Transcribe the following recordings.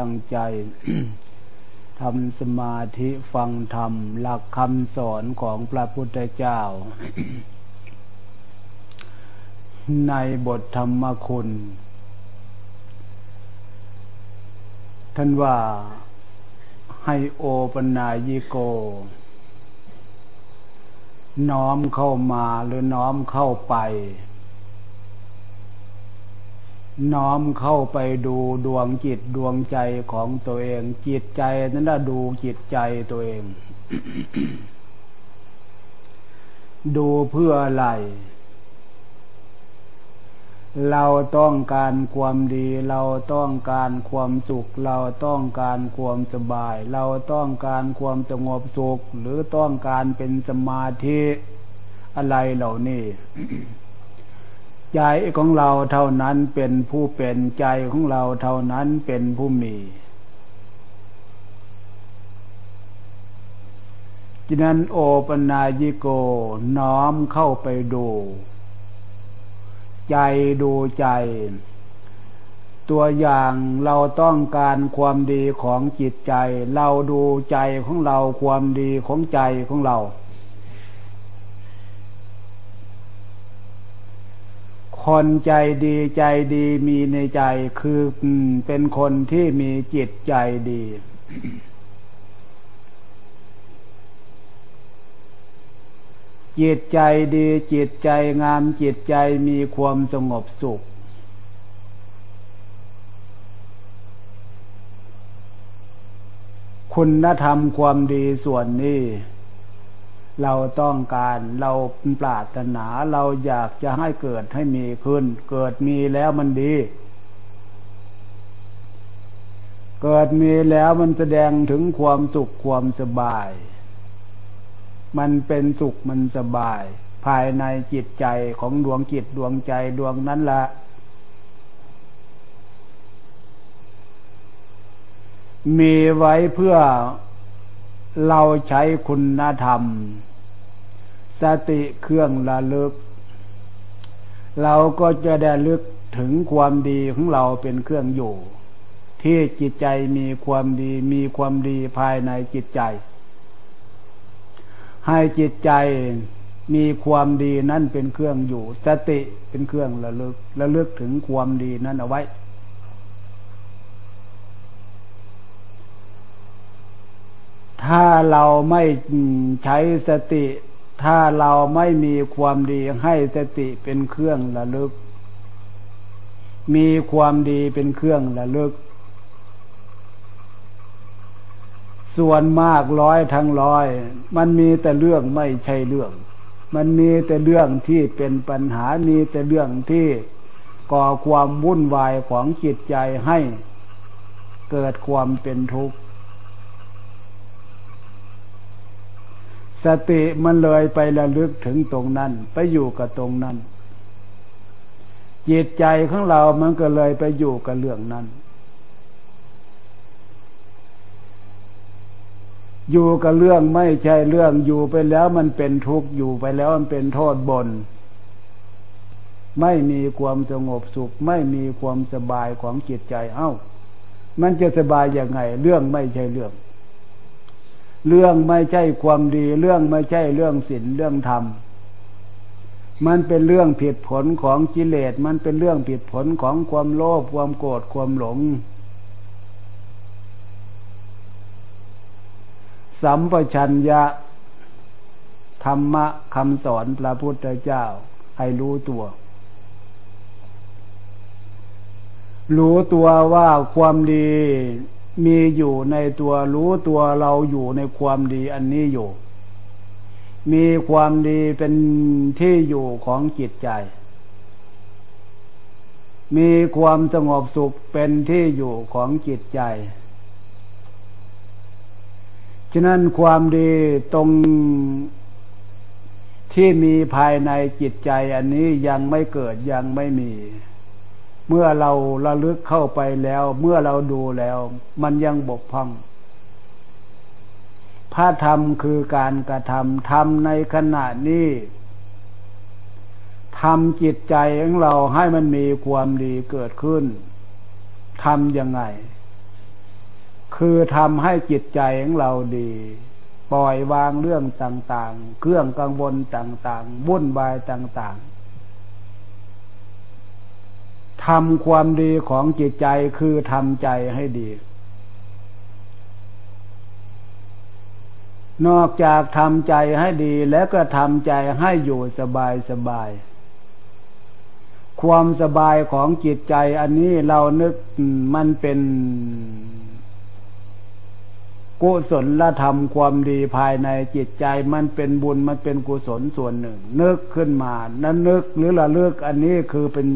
ตั้งใจทำสมาธิฟังธรรม หลักคำสอนของพระพุทธเจ้า ในบทธรรมคุณ ท่านว่าให้โอปนายิโก น้อมเข้ามาหรือน้อมเข้าไป น้อมเข้าไปดูดวงจิตดวงใจของตัวเอง จิตใจนั้นละดูจิตใจตัวเอง ดูเพื่ออะไร เราต้องการความดี เราต้องการความสุข เราต้องการความสบาย เราต้องการความสงบสุข หรือต้องการเป็นสมาธิอะไรเหล่านี้ ใจของเราเท่านั้นเป็นผู้เป็นใจของเราเท่านั้นเป็นผู้มีฉะนั้นโอปนายิโกน้อมเข้าไปดู ใจดูใจ ตัวอย่างเราต้องการความดีของจิตใจ เราดูใจของเราความดีของใจของเรา คนใจดีใจดีมีในใจคือเป็นคนที่มีจิตใจดี จิตใจดีจิตใจงามจิตใจมีความสงบสุข คุณธรรมความดีส่วนนี้ เราต้องการเราปรารถนาเราอยากจะให้เกิดให้มีขึ้น เกิดมีแล้วมันดี เกิดมีแล้วมันแสดงถึงความสุขความสบาย มันเป็นสุขมันสบาย ภายในจิตใจของดวงจิตดวงใจดวงนั้นละมีไว้เพื่อเราใช้คุณธรรม สติเครื่องระลึก เราก็จะได้ลึกถึงความดีของเราเป็นเครื่องอยู่ ที่จิตใจมีความดีมีความดีภายในจิตใจ ให้จิตใจมีความดีนั่นเป็นเครื่องอยู่ สติเป็นเครื่องระลึกระลึกถึงความดีนั้นเอาไว้ ถ้าเราไม่ใช้สติ ถ้าเราไม่มีความดีให้สติเป็นเครื่องระลึก มีความดีเป็นเครื่องระลึก ส่วนมากร้อยทั้งร้อย มันมีแต่เรื่องไม่ใช่เรื่อง มันมีแต่เรื่องที่เป็นปัญหา มีแต่เรื่องที่ก่อความวุ่นวายของจิตใจให้เกิดความเป็นทุกข์ สติมันเลยไประลึกถึงตรงนั้น ไปอยู่กับตรงนั้น จิตใจของเรามันก็เลยไปอยู่กับเรื่องนั้น อยู่กับเรื่องไม่ใช่เรื่องอยู่ไปแล้วมันเป็นทุกข์อยู่ไปแล้วมันเป็นโทษบน ไม่มีความสงบสุข ไม่มีความสบายของจิตใจ เอ้า มันจะสบายยังไง เรื่องไม่ใช่เรื่อง เรื่องไม่ใช่ความดี เรื่องไม่ใช่เรื่องศีลเรื่องธรรม มันเป็นเรื่องผิดผลของกิเลส มันเป็นเรื่องผิดผลของความโลภความโกรธความหลง สัมปชัญญะธรรมะคำสอนพระพุทธเจ้า ให้รู้ตัว รู้ตัวว่าความดี มีอยู่ในตัวรู้ตัวเราอยู่ในความดีอันนี้อยู่ มีความดีเป็นที่อยู่ของจิตใจ มีความสงบสุขเป็นที่อยู่ของจิตใจ ฉะนั้นความดีตรงที่มีภายในจิตใจอันนี้ยังไม่เกิดยังไม่มี เมื่อเราระลึกเข้าไปแล้ว เมื่อเราดูแล้ว มันยังบกพร่องพระธรรมคือการกระทำทำในขณะนี้ทำจิตใจของเราให้มันมีความดีเกิดขึ้นทำยังไง คือทำให้จิตใจของเราดี ปล่อยวางเรื่องต่างๆ เครื่องกังวลต่างๆวุ่นวายต่างๆ ทำความดีของจิตใจคือทำใจให้ดี นอกจากทำใจให้ดีแล้วก็ทำใจให้อยู่สบายสบาย ความสบายของจิตใจอันนี้เรานึกมันเป็น กุศลละธรรมความดีภายในจิตใจมันเป็นบุญมันเป็นกุศลส่วนหนึ่ง นึกขึ้นมานั้นนึกหรือละเลิกอันนี้คือเป็น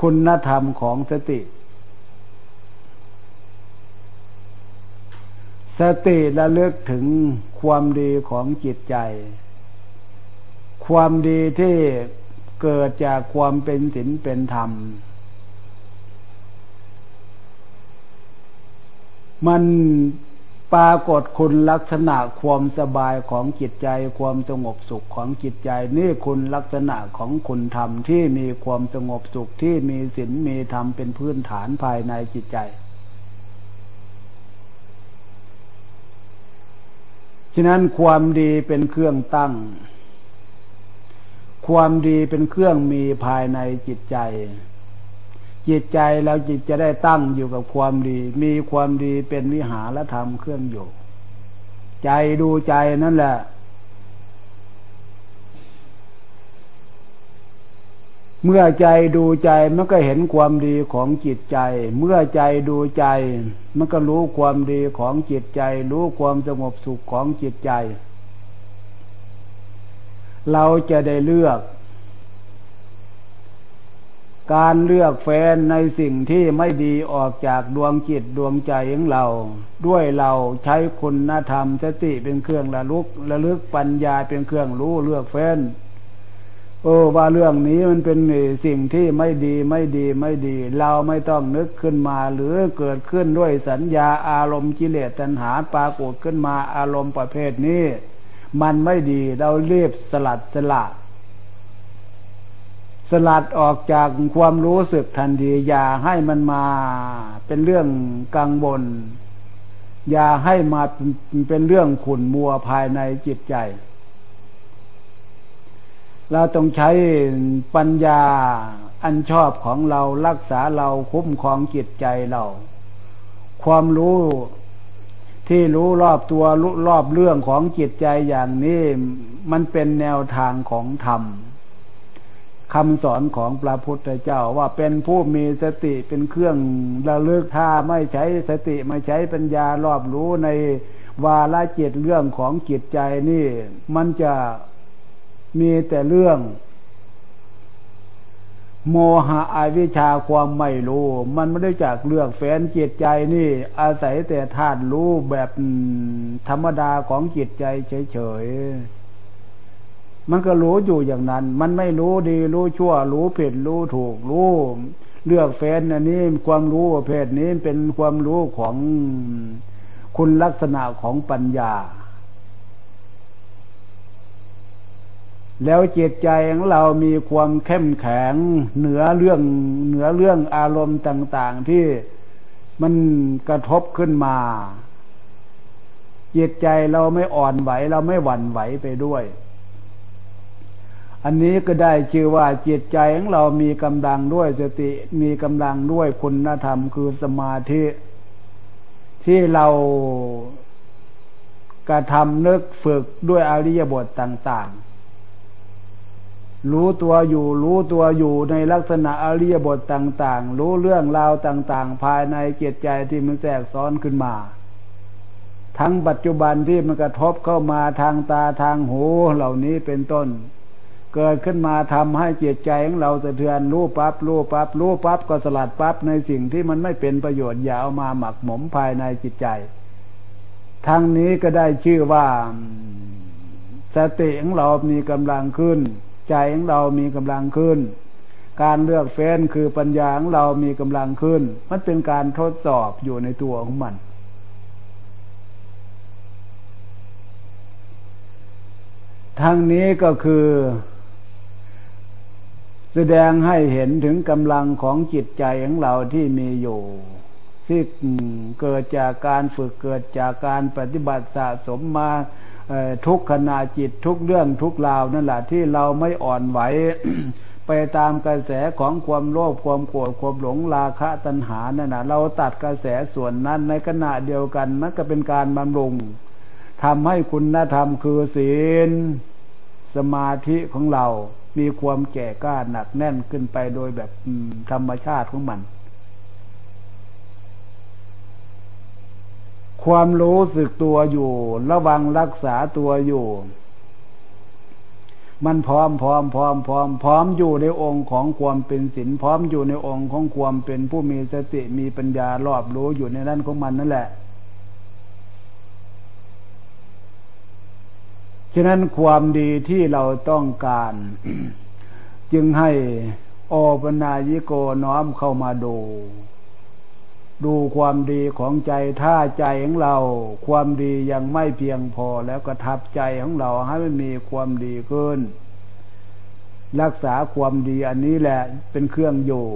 คุณธรรมของสติ สติละเลิกถึงความดีของจิตใจ ความดีที่เกิดจากความเป็นศีลเป็นธรรม มัน ปรากฏคุณลักษณะความสบายของจิตใจ ความสงบสุขของจิตใจ นี่คุณลักษณะของคุณธรรมที่มีความสงบสุขที่มีศีลมีธรรมเป็นพื้นฐานภายในจิตใจฉะนั้นความดีเป็นเครื่องตั้ง ความดีเป็นเครื่องมีภายในจิตใจ จิตใจเราจิตจะได้ตั้งอยู่กับความดี มีความดีเป็นวิหารธรรมเครื่องอยู่ ใจดูใจนั่นแหละ เมื่อใจดูใจมันก็เห็นความดีของจิตใจ เมื่อใจดูใจ มันก็รู้ความดีของจิตใจ รู้ความสงบสุขของจิตใจ เราจะได้เลือก การเลือกแฟนในสิ่งที่ไม่ดีออกจากดวงจิตดวงใจของเรา ด้วยเราใช้คุณธรรมสติเป็นเครื่องระลึกระลึกปัญญาเป็นเครื่องรู้เลือกแฟนโอ้ว่าเรื่องนี้มันเป็นสิ่งที่ไม่ดีไม่ดีไม่ดี เราไม่ต้องนึกขึ้นมา หรือเกิดขึ้นด้วยสัญญาอารมณ์กิเลสตัณหาปรากฏขึ้นมาอารมณ์ประเภทนี้ มันไม่ดีเราเรียบสลัดสละ สลัดออกจากความรู้สึกทันทีอย่าให้มันมา เป็นเรื่องกังวลอย่าให้มาเป็นเรื่องขุ่นมัวภายในจิตใจ เราต้องใช้ปัญญาอันชอบของเรารักษาเราคุ้มครองจิตใจเรา ความรู้ที่รู้รอบตัวรู้รอบเรื่องของจิตใจอย่างนี้ มันเป็นแนวทางของธรรม คำสอนของพระพุทธเจ้าว่าเป็นผู้มีสติเป็นเครื่องระลึกถ้าไม่ใช้สติไม่ใช้ปัญญารอบรู้ในวาระจิตเรื่องของจิตใจนี่ มันจะมีแต่เรื่อง โมหะอวิชาความไม่รู้ มันไม่ได้จากเลือกแฟนจิตใจนี่ อาศัยแต่ธาตุรู้แบบธรรมดาของจิตใจเฉยๆ มันก็รู้อยู่อย่างนั้น มันไม่รู้ดีรู้ชั่ว รู้ผิดรู้ถูกรู้เลือกแฟนอันนี้ความรู้ประเภทนี้เป็นความรู้ของคุณลักษณะของปัญญา แล้วจิตใจของเรามีความเข้มแข็ง เหนือเรื่องเหนือเรื่องอารมณ์ต่าง ๆ ที่มันกระทบขึ้นมา จิตใจเราไม่อ่อนไหว เราไม่หวั่นไหวไปด้วย อันนี้ก็ได้ชื่อว่าจิตใจของเรามีกำลังด้วยสติมีกำลังด้วยคุณธรรมคือสมาธิที่เรากระทำนึกฝึกด้วยอริยบทต่าง ๆ รู้ตัวอยู่ รู้ตัวอยู่ในลักษณะอริยบทต่าง ๆ รู้เรื่องราวต่าง ๆ ภายในเกียรใจที่มันแทรกซ้อนขึ้นมา ทั้งปัจจุบันที่มันกระทบเข้ามาทางตาทางหูเหล่านี้เป็นต้น เกิดขึ้นมาทำให้เกียรใจของเราสะเทือนรู้ปับ๊บรู้ปับ๊บรู้ปั๊บก็สลัดปั๊บในสิ่งที่มันไม่เป็นประโยชน์อย่าเอามาหมักหมมภายในจิตใจ ทั้งนี้ก็ได้ชื่อว่าสติของเรามีกำลังขึ้น ใจของเรามีกำลังขึ้น การเลือกเฟ้นคือปัญญาของเรามีกำลังขึ้น มันเป็นการทดสอบอยู่ในตัวของมันทั้งนี้ก็คือ แสดงให้เห็นถึงกำลังของจิตใจของเราที่มีอยู่ที่เกิดจากการฝึกเกิดจากการปฏิบัติสะสมมาทุกขณะจิตทุกเรื่องทุกราวนั่นแหละที่เราไม่อ่อนไหวไปตามกระแสของความโลภความโกรธความหลงราคะตัณหานั่นนะเราตัดกระแสส่วนนั้นในขณะเดียวกันมันก็เป็นการบำรุงทำให้คุณธรรมคือศีลสมาธิของเรา มีความแก่กล้าหนักแน่นขึ้นไปโดยแบบธรรมชาติของมัน ความรู้สึกตัวอยู่ ระวังรักษาตัวอยู่ มันพร้อมพร้อมพร้อมพร้อมพร้อมอยู่ในองค์ของความเป็นศีลพร้อมอยู่ในองค์ของความเป็นผู้มีสติมีปัญญารอบรู้อยู่ในนั้นของมันนั่นแหละ ฉะนั้นความดีที่เราต้องการ จึงให้โอปนายิโกน้อมเข้ามาดู ดูความดีของใจถ้าใจของเรา ความดียังไม่เพียงพอแล้วก็ทับใจของเราให้มันมีความดีขึ้น รักษาความดีอันนี้แหละเป็นเครื่องอยู่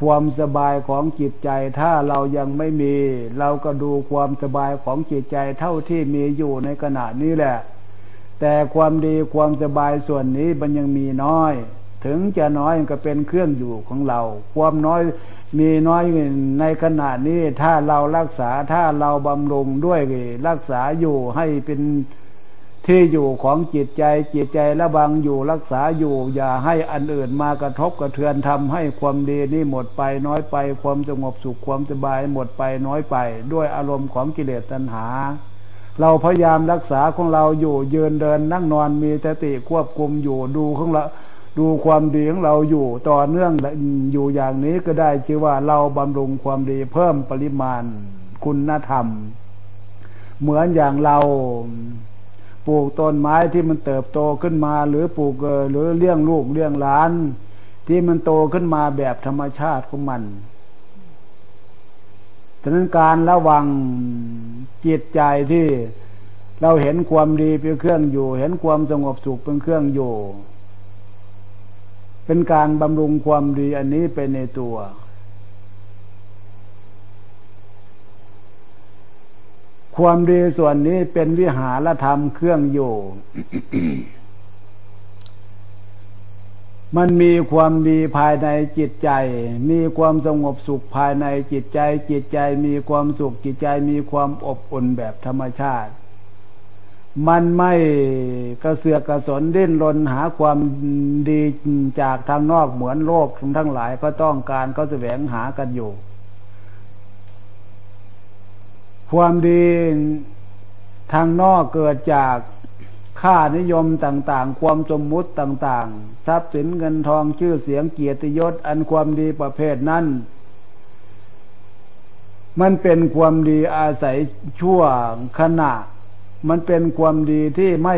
ความสบายของจิตใจ ถ้าเรายังไม่มี เราก็ดูความสบายของจิตใจเท่าที่มีอยู่ในขณะนี้แหละ แต่ความดีความสบายส่วนนี้มันยังมีน้อย ถึงจะน้อยก็เป็นเครื่องอยู่ของเรา ความน้อยมีน้อยในขณะนี้ถ้าเรารักษาถ้าเราบำรุงด้วยรักษาอยู่ให้เป็น ที่อยู่ของจิตใจจิตใจระวังอยู่รักษาอยู่ อย่าให้อันอื่นมากระทบกระเทือนทำให้ความดีนี้หมดไปน้อยไป ความสงบสุขความสบายหมดไปน้อยไป ด้วยอารมณ์ของกิเลสตัณหา เราพยายามรักษาของเราอยู่ยืนเดินนั่งนอนมีสติควบคุมอยู่ดูของเราดูความดีของเราอยู่ต่อเนื่องอยู่อย่างนี้ก็ได้ชื่อว่าเราบำรุงความดีเพิ่มปริมาณคุณธรรม เหมือนอย่างเรา ปลูกต้นไม้ที่มันเติบโตขึ้นมา หรือปลูกหรือเลี้ยงลูกเลี้ยงหลาน ที่มันโตขึ้นมาแบบธรรมชาติของมันฉะนั้นการระวังจิตใจที่เราเห็นความดีเป็นเครื่องอยู่ เห็นความสงบสุขเป็นเครื่องอยู่ เป็นการบำรุงความดีอันนี้ไปในตัว ความดีส่วนนี้เป็นวิหารธรรมเครื่องอยู่ มันมีความดีภายในจิตใจ มีความสงบสุขภายในจิตใจ จิตใจมีความสุขจิตใจมีความอบอุ่นแบบธรรมชาติ มันไม่กระเสือกกระสนดิ้นรนหาความดีจากทางนอกเหมือนโลกทั้งหลายก็ต้องการก็แสวงหากันอยู่ ความดีทางนอกเกิดจากค่านิยมต่างๆ ความสมมุติต่างๆ ทรัพย์สินเงินทองชื่อเสียงเกียรติยศ อันความดีประเภทนั้น มันเป็นความดีอาศัยชั่วขณะ มันเป็นความดีที่ไม่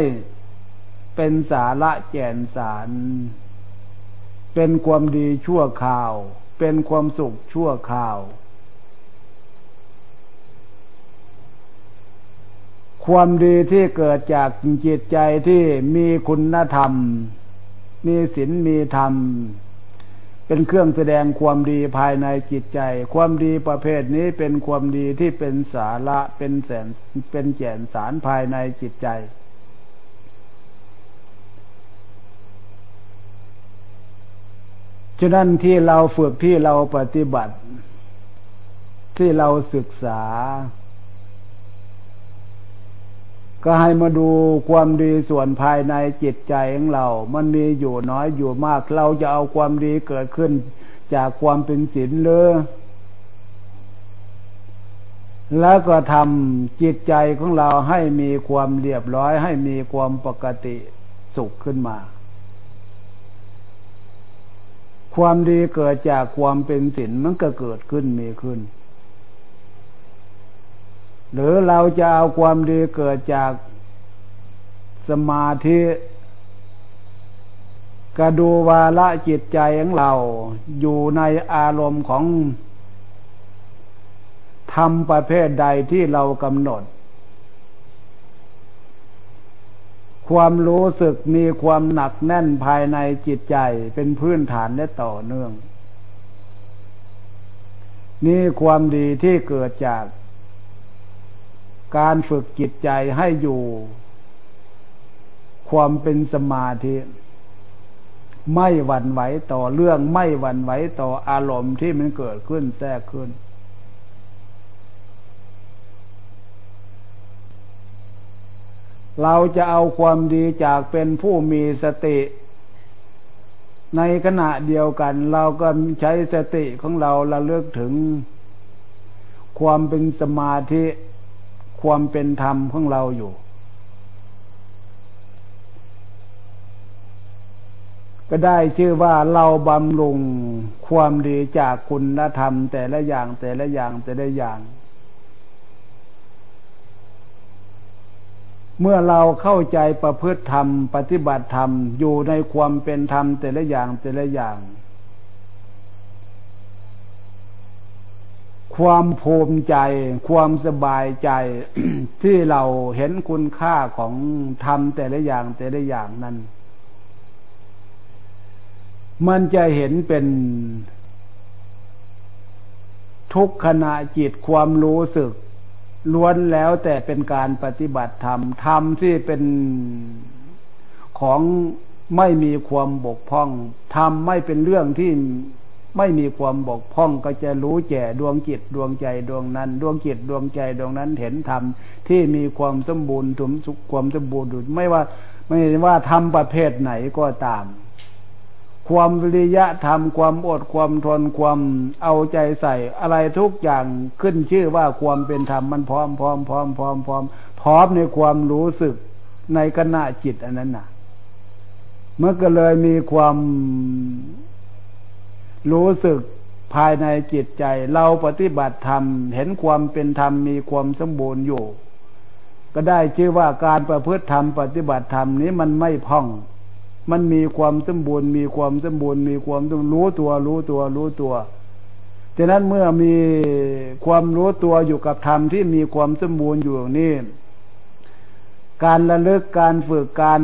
เป็นสาระแก่นสาร เป็นความดีชั่วข่าว เป็นความสุขชั่วข่าว ความดีที่เกิดจากจิตใจที่มีคุณธรรม มีศีลมีธรรม เป็นเครื่องแสดงความดีภายในจิตใจ ความดีประเภทนี้เป็นความดีที่เป็นสาระเป็นแสนเป็นแก่นสารภายในจิตใจ ฉะนั้นที่เราฝึกที่เราปฏิบัติ ที่เราศึกษา ก็ให้มาดูความดีส่วนภายในจิตใจของเรา มันมีอยู่น้อยอยู่มาก เราจะเอาความดีเกิดขึ้น จากความเป็นศีลเลยแล้วก็ทำจิตใจของเราให้มีความเรียบร้อย ให้มีความปกติสุขขึ้นมา ความดีเกิดจากความเป็นศีลมันก็เกิดขึ้นมีขึ้น หรือเราจะเอาความดีเกิดจากสมาธิกระดูวาละจิตใจของเรา อยู่ในอารมณ์ของทำประเภทใดที่เรากำหนด ความรู้สึกมีความหนักแน่นภายในจิตใจเป็นพื้นฐานและต่อเนื่อง นี่ความดีที่เกิดจาก การฝึกจิตใจให้อยู่ ความเป็นสมาธิ ไม่หวั่นไหวต่อเรื่องไม่หวั่นไหวต่ออารมณ์ที่มันเกิดขึ้นแทรกขึ้น เราจะเอาความดีจากเป็นผู้มีสติในขณะเดียวกัน เราก็ใช้สติของเราระลึกถึง ความเป็นสมาธิ ความเป็นธรรมของเราอยู่ ก็ได้ชื่อว่าเราบำรุงความดีจากคุณธรรม แต่ละอย่างแต่ละอย่างแต่ละอย่าง เมื่อเราเข้าใจประพฤติธรรม ปฏิบัติธรรมอยู่ในความเป็นธรรมแต่ละอย่างแต่ละอย่าง ความภูมิใจ ความสบายใจ ที่เราเห็นคุณค่าของธรรมแต่ละอย่างแต่ละอย่างนั้น มันจะเห็นเป็นทุกขณะจิตความรู้สึก ล้วนแล้วแต่เป็นการปฏิบัติธรรมธรรมที่เป็นของไม่มีความบกพร่องธรรมไม่เป็นเรื่องที่ ไม่มีความบกพร่องก็จะรู้แก่ดวงจิตดวงใจดวงนั้น ดวงจิตดวงใจดวงนั้นเห็นธรรมที่มีความสมบูรณ์ถุมสุขความสมบูรณ์ไม่ว่า ไม่ว่าธรรมประเภทไหนก็ตาม ความวิริยะธรรมความอดความทนความเอาใจใส่ อะไรทุกอย่างขึ้นชื่อว่าความเป็นธรรมมันพร้อมพร้อมพร้อมพร้อมพร้อมพร้อมในความรู้สึกในขณะจิตอันนั้นน่ะเมื่อก็เลยมีความ รู้สึกภายในจิตใจ เราปฏิบัติธรรม เห็นความเป็นธรรมมีความสมบูรณ์อยู่ ก็ได้ชื่อว่าการประพฤติธรรม ปฏิบัติธรรมนี้มันไม่พ่อง มันมีความสมบูรณ์ มีความสมบูรณ์ มีความต้องรู้ตัว รู้ตัว รู้ตัวฉะนั้นเมื่อมีความรู้ตัวอยู่กับธรรมที่มีความสมบูรณ์อยู่นี่การระลึกการฝึกการ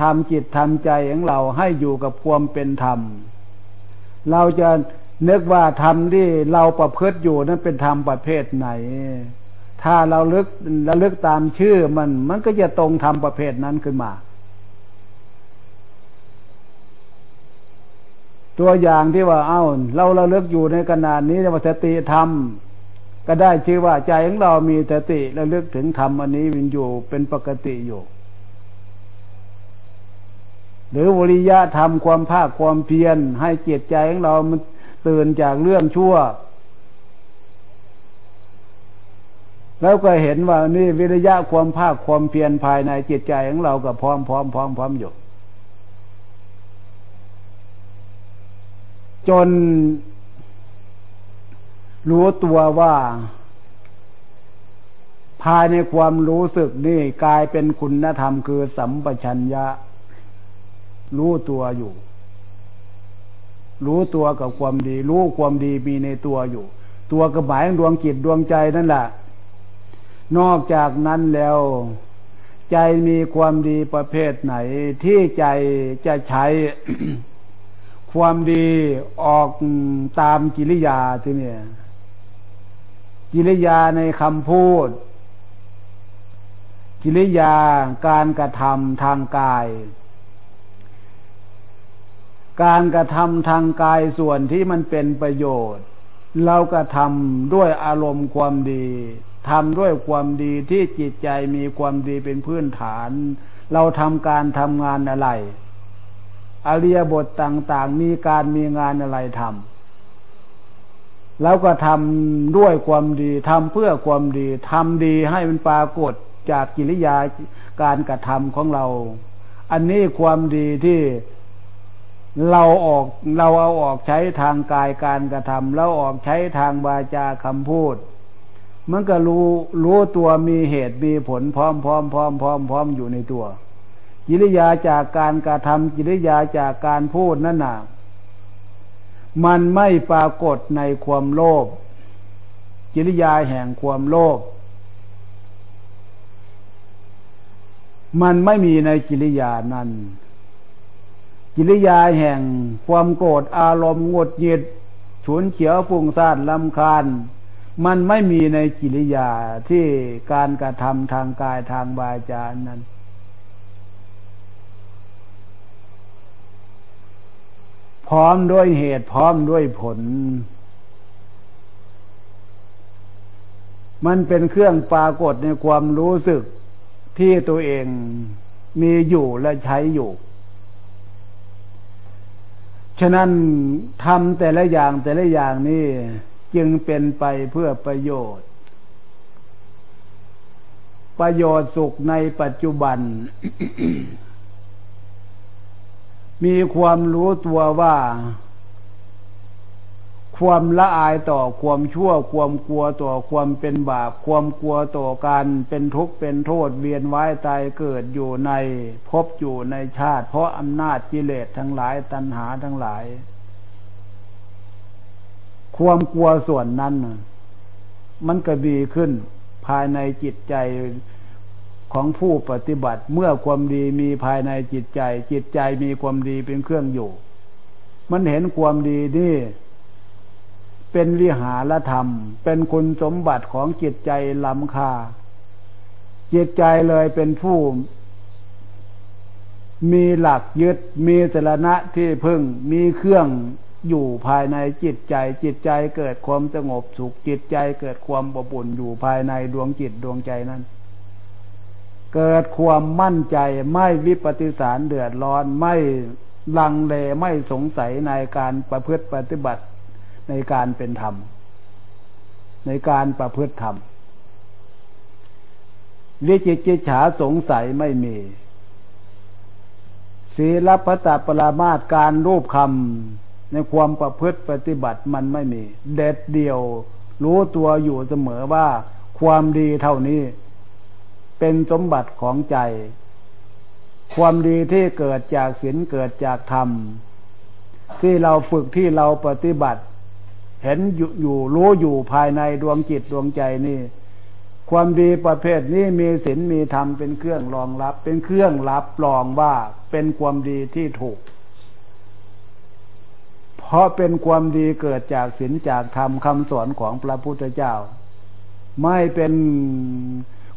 ทำจิตทำใจของเราให้อยู่กับความเป็นธรรม เราจะนึกว่าธรรมที่เราประพฤติอยู่นั้นเป็นธรรมประเภทไหน ถ้าเราลึกระลึกตามชื่อมัน มันก็จะตรงธรรมประเภทนั้นขึ้นมา ตัวอย่างที่ว่าเอ้า เราเราเลิกอยู่ในขนาดนี้ว่าสติธรรม ก็ได้ชื่อว่าใจของเรามีสติระลึกถึงธรรมอันนี้วินอยู่เป็นปกติอยู่ หรือวริยะธรรมความภาคความเพียรให้เกียรติใจของเรามันตื่นจากเรื่องชั่ว แล้วก็เห็นว่านี่วิริยะความภาคความเพียรภายในจิตใจของเราก็พร้อมพร้อมพร้อมพร้อมอยู่ จนรู้ตัวว่า ภายในความรู้สึกนี่กลายเป็นคุณธรรมคือสัมปชัญญะ รู้ตัวอยู่ รู้ตัวกับความดี รู้ความดีมีในตัวอยู่ ตัวกระหมายดวงจิตดวงใจนั่นแหละนอกจากนั้นแล้ว ใจมีความดีประเภทไหน ที่ใจจะใช้ความดีออกตามกิริยาที่เนี่ยกิริยาในคำพูด กิริยาการกระทำทางกาย การกระทำทางกายส่วนที่มันเป็นประโยชน์ เรากระทำด้วยอารมณ์ความดีทำด้วยความดีที่จิตใจมีความดีเป็นพื้นฐาน เราทำการทำงานอะไรอริยบทต่างๆ มีการมีงานอะไรทำแล้วก็ทำด้วยความดีทำเพื่อความดีทำดีให้มันปรากฏจากกิริยาการกระทำของเรา อันนี้ความดีที่ เราออกเราเอาออกใช้ทางกายการกระทำแล้วออกใช้ทางวาจาคำพูดมันก็รู้รู้ตัวมีเหตุมีผลพร้อมพร้อมพร้อมพร้อมพร้อมอยู่ในตัว กิริยาจากการกระทำกิริยาจากการพูดนั่นน่ะมันไม่ปรากฏในความโลภกิริยาแห่งความโลภมันไม่มีในกิริยานั้น กิริยาแห่งความโกรธอารมณ์งดหงิดโฉุนเฉียวปุ่งซ่านลำคาญ มันไม่มีในกิริยาที่การกระทำทางกายทางวาจานั้นพร้อมด้วยเหตุพร้อมด้วยผล มันเป็นเครื่องปรากฏในความรู้สึกที่ตัวเองมีอยู่และใช้อยู่ ฉะนั้นทำแต่ละอย่างแต่ละอย่างนี้จึงเป็นไปเพื่อประโยชน์ ประโยชน์สุขในปัจจุบัน มีความรู้ตัวว่า ความละอายต่อความชั่ว ความกลัวต่อความเป็นบาป ความกลัวต่อการเป็นทุกข์เป็นโทษ เวียนว่ายตายเกิดอยู่ในพบอยู่ในชาติ เพราะอำนาจกิเลสทั้งหลายตัณหาทั้งหลาย ความกลัวส่วนนั้น มันก็ดีขึ้นภายในจิตใจของผู้ปฏิบัติเมื่อความดีมีภายในจิตใจ จิตใจมีความดีเป็นเครื่องอยู่ มันเห็นความดีนี่ เป็นวิหารธรรม เป็นคุณสมบัติของจิตใจล้ำค่า จิตใจเลยเป็นผู้ มีหลักยึด มีสรณะที่พึ่ง มีเครื่องอยู่ภายในจิตใจ จิตใจเกิดความสงบสุข จิตใจเกิดความอบอุ่นอยู่ภายในดวงจิตดวงใจนั้น เกิดความมั่นใจไม่วิปฏิสารเดือดร้อนไม่ลังเลไม่สงสัยในการประพฤติปฏิบัติ ในการเป็นธรรม ในการประพฤติธรรมวิจิตจิฉาสงสัยไม่มี ศีลพัตปรามาตการรูปคำในความประพฤติปฏิบัติมันไม่มี เด็ดเดียว รู้ตัวอยู่เสมอว่าความดีเท่านี้ เป็นสมบัติของใจ ความดีที่เกิดจากศีลเกิดจากธรรม ที่เราฝึกที่เราปฏิบัติ เห็นอยู่อยู่รู้อยู่ภายในดวงจิตดวงใจนี่ ความดีประเภทนี้มีศีลมีธรรมเป็นเครื่องรองรับ เป็นเครื่องรับรองว่าเป็นความดีที่ถูก เพราะเป็นความดีเกิดจากศีลจากธรรมคำสอนของพระพุทธเจ้า ไม่เป็น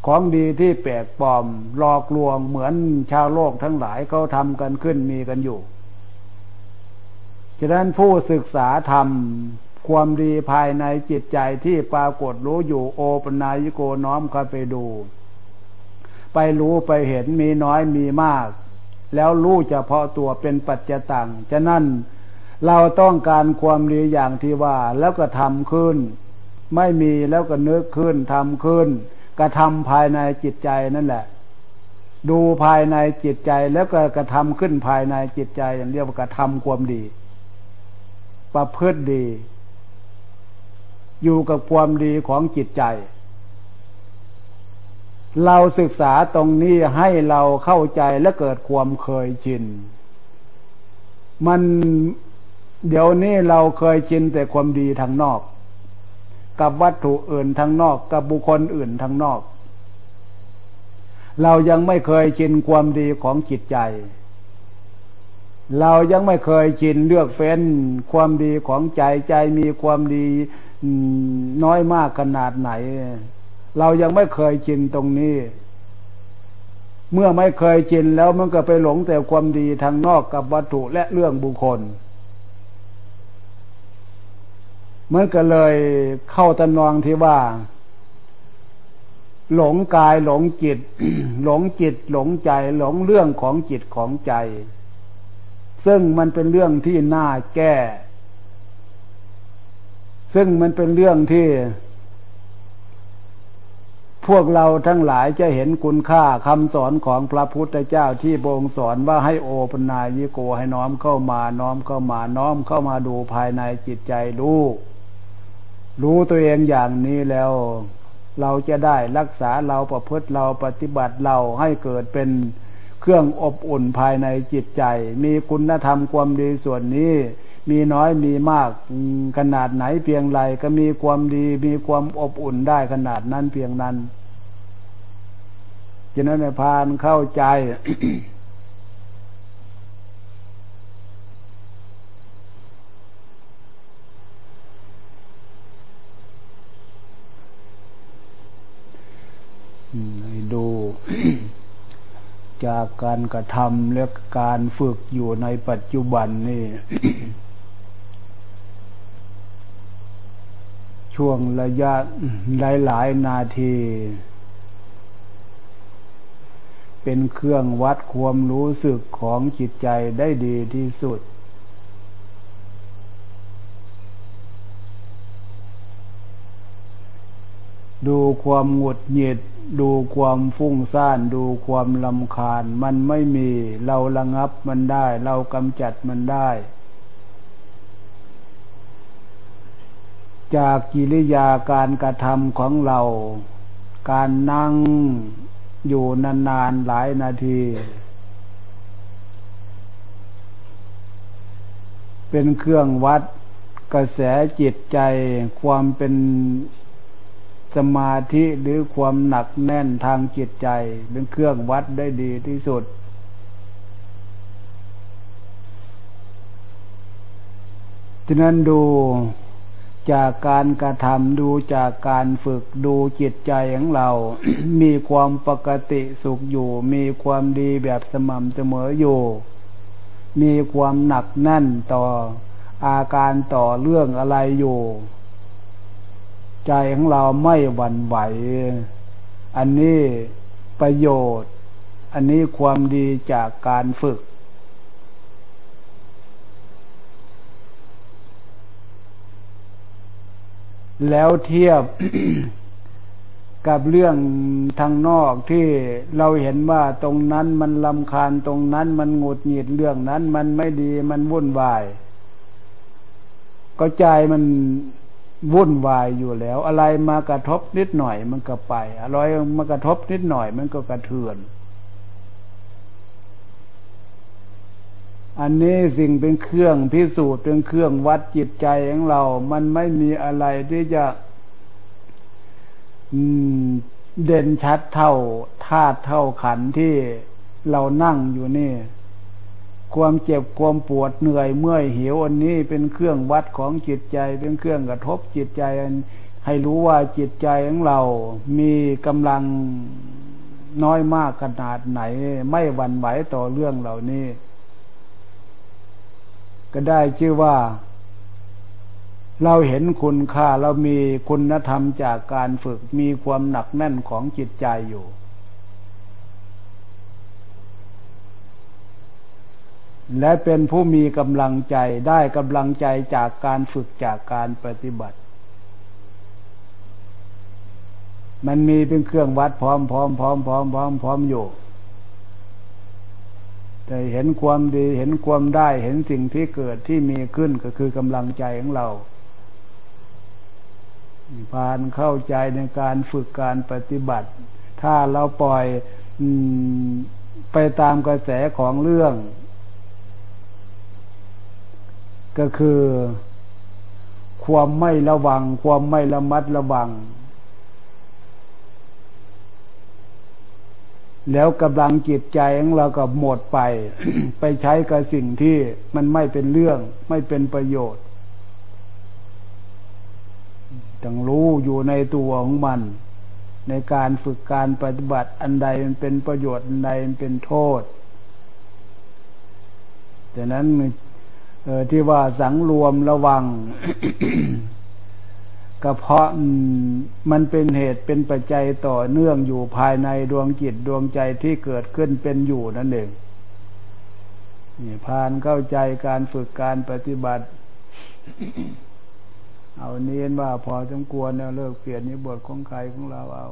ของดีที่แปลกปลอมหลอกลวงเหมือนชาวโลกทั้งหลายเขาทำกันขึ้นมีกันอยู่ ฉะนั้นผู้ศึกษาธรรม ความดีภายในจิตใจที่ปรากฏรู้อยู่โอปนายโกน้อมเข้าไปดู ไปรู้ไปเห็นมีน้อยมีมาก แล้วรู้เฉพาะตัวเป็นปัจจตังฉะนั้นเราต้องการความดีอย่างที่ว่าแล้วก็ทำขึ้น ไม่มีแล้วก็นึกขึ้นทำขึ้นกระทำภายในจิตใจนั่นแหละ ดูภายในจิตใจแล้วก็กระทำขึ้นภายในจิตใจอย่างเรียกว่ากระทำความดี ประพฤติดี อยู่กับความดีของจิตใจ เราศึกษาตรงนี้ให้เราเข้าใจและเกิดความเคยชิน มันเดี๋ยวนี้เราเคยชินแต่ความดีทางนอก กับวัตถุอื่นทางนอก กับบุคคลอื่นทางนอก เรายังไม่เคยชินความดีของจิตใจ เรายังไม่เคยชินเลือกเฟ้นความดีของใจใจมีความดี น้อยมากขนาดไหน เรายังไม่เคยชินตรงนี้ เมื่อไม่เคยชินแล้วมันก็ไปหลงแต่ความดีทางนอกกับวัตถุและเรื่องบุคคลมันก็เลยเข้าตำนองที่ว่า หลงกายหลงจิต หลงจิตหลงใจหลงเรื่องของจิตของใจ ซึ่งมันเป็นเรื่องที่น่าแก้ ซึ่งมันเป็นเรื่องที่ พวกเราทั้งหลายจะเห็นคุณค่าคำสอนของพระพุทธเจ้าที่บงสอนว่าให้โอปนายยิโกให้น้อมเข้ามาน้อมเข้ามาน้อมเข้ามาดูภายในจิตใจรู้รู้ตัวเองอย่างนี้แล้ว เราจะได้รักษาเราประพฤติเราปฏิบัติเราให้เกิดเป็นเครื่องอบอุ่นภายในจิตใจ มีคุณธรรมความดีส่วนนี้ มีน้อยมีมากขนาดไหนเพียงไรก็มีความดีมีความอบอุ่นได้ขนาดนั้นเพียงนั้นจินั้นพานเข้าใจดูจากการกระทำและการฝึกอยู่ในปัจจุบันนี่ ช่วงระยะหลาย ๆ นาที เป็นเครื่องวัดความรู้สึกของจิตใจได้ดีที่สุด ดูความหงุดหงิดดูความฟุ้งซ่าน ดูความลำคาญ มันไม่มี เราระงับมันได้ เรากำจัดมันได้ จากกิริยาการกระทำของเรา การนั่งอยู่นานๆหลายนาที เป็นเครื่องวัดกระแสจิตใจความเป็นสมาธิหรือความหนักแน่นทางจิตใจ เป็นเครื่องวัดได้ดีที่สุด ฉะนั้นดู จากการกระทำดูจากการฝึกดูจิตใจของเรา มีความปกติสุขอยู่ มีความดีแบบสม่ำเสมออยู่ มีความหนักแน่นต่ออาการต่อเรื่องอะไรอยู่ ใจของเราไม่หวั่นไหว อันนี้ประโยชน์ อันนี้ความดีจากการฝึก แล้วเทียบกับเรื่องทางนอกที่เราเห็นว่าตรงนั้นมันลำคาญตรงนั้นมันหงุดหงิดเรื่องนั้น มันไม่ดีมันวุ่นวาย ก็ใจมันวุ่นวายอยู่แล้ว อะไรมากระทบนิดหน่อยมันก็ไปอะไรมากระทบนิดหน่อยมันก็กระเทือน อันนี้สิ่งเป็นเครื่องพิสูจน์เป็นเครื่องวัดจิตใจของเรา มันไม่มีอะไรที่จะเด่นชัดเท่าธาตุเท่าขันที่เรานั่งอยู่นี่ ความเจ็บความปวดเหนื่อยเมื่อยหิวอันนี้เป็นเครื่องวัดของจิตใจ เป็นเครื่องกระทบจิตใจให้รู้ว่าจิตใจของเรา มีกำลังน้อยมากขนาดไหน ไม่หวั่นไหวต่อเรื่องเหล่านี้ ก็ได้ชื่อว่า เราเห็นคุณค่าเรามีคุณธรรมจากการฝึกมีความหนักแน่นของจิตใจอยู่ และเป็นผู้มีกำลังใจได้กำลังใจจากการฝึกจากการปฏิบัติ มันมีเป็นเครื่องวัดพร้อมพร้อมพร้อมพร้อมพร้อมพร้อมอยู่ แต่เห็นความดีเห็นความได้เห็นสิ่งที่เกิดที่มีขึ้นก็คือกำลังใจของเราผ่านเข้าใจในการฝึกการปฏิบัติ ถ้าเราปล่อยอไปตามกระแสของเรื่อง ก็คือความไม่ระวัง ความไม่ระมัดระวัง แล้วกำลังจิตใจของเราก็หมดไป ไปใช้กับสิ่งที่มันไม่เป็นเรื่อง ไม่เป็นประโยชน์ต้องรู้อยู่ในตัวของมัน ในการฝึกการปฏิบัติอันใดมันเป็นประโยชน์อันใดมันเป็นโทษดังนั้นที่ว่าสังรวมระวัง ก็เพราะมันเป็นเหตุเป็นปัจจัยต่อเนื่องอยู่ภายในดวงจิตดวงใจที่เกิดขึ้นเป็นอยู่นั่นเองนี่พานเข้าใจการฝึกการปฏิบัติ เอาเน้นว่าพอสมควรแล้วเลิกเปลี่ยนนิบทของใครของเราเอา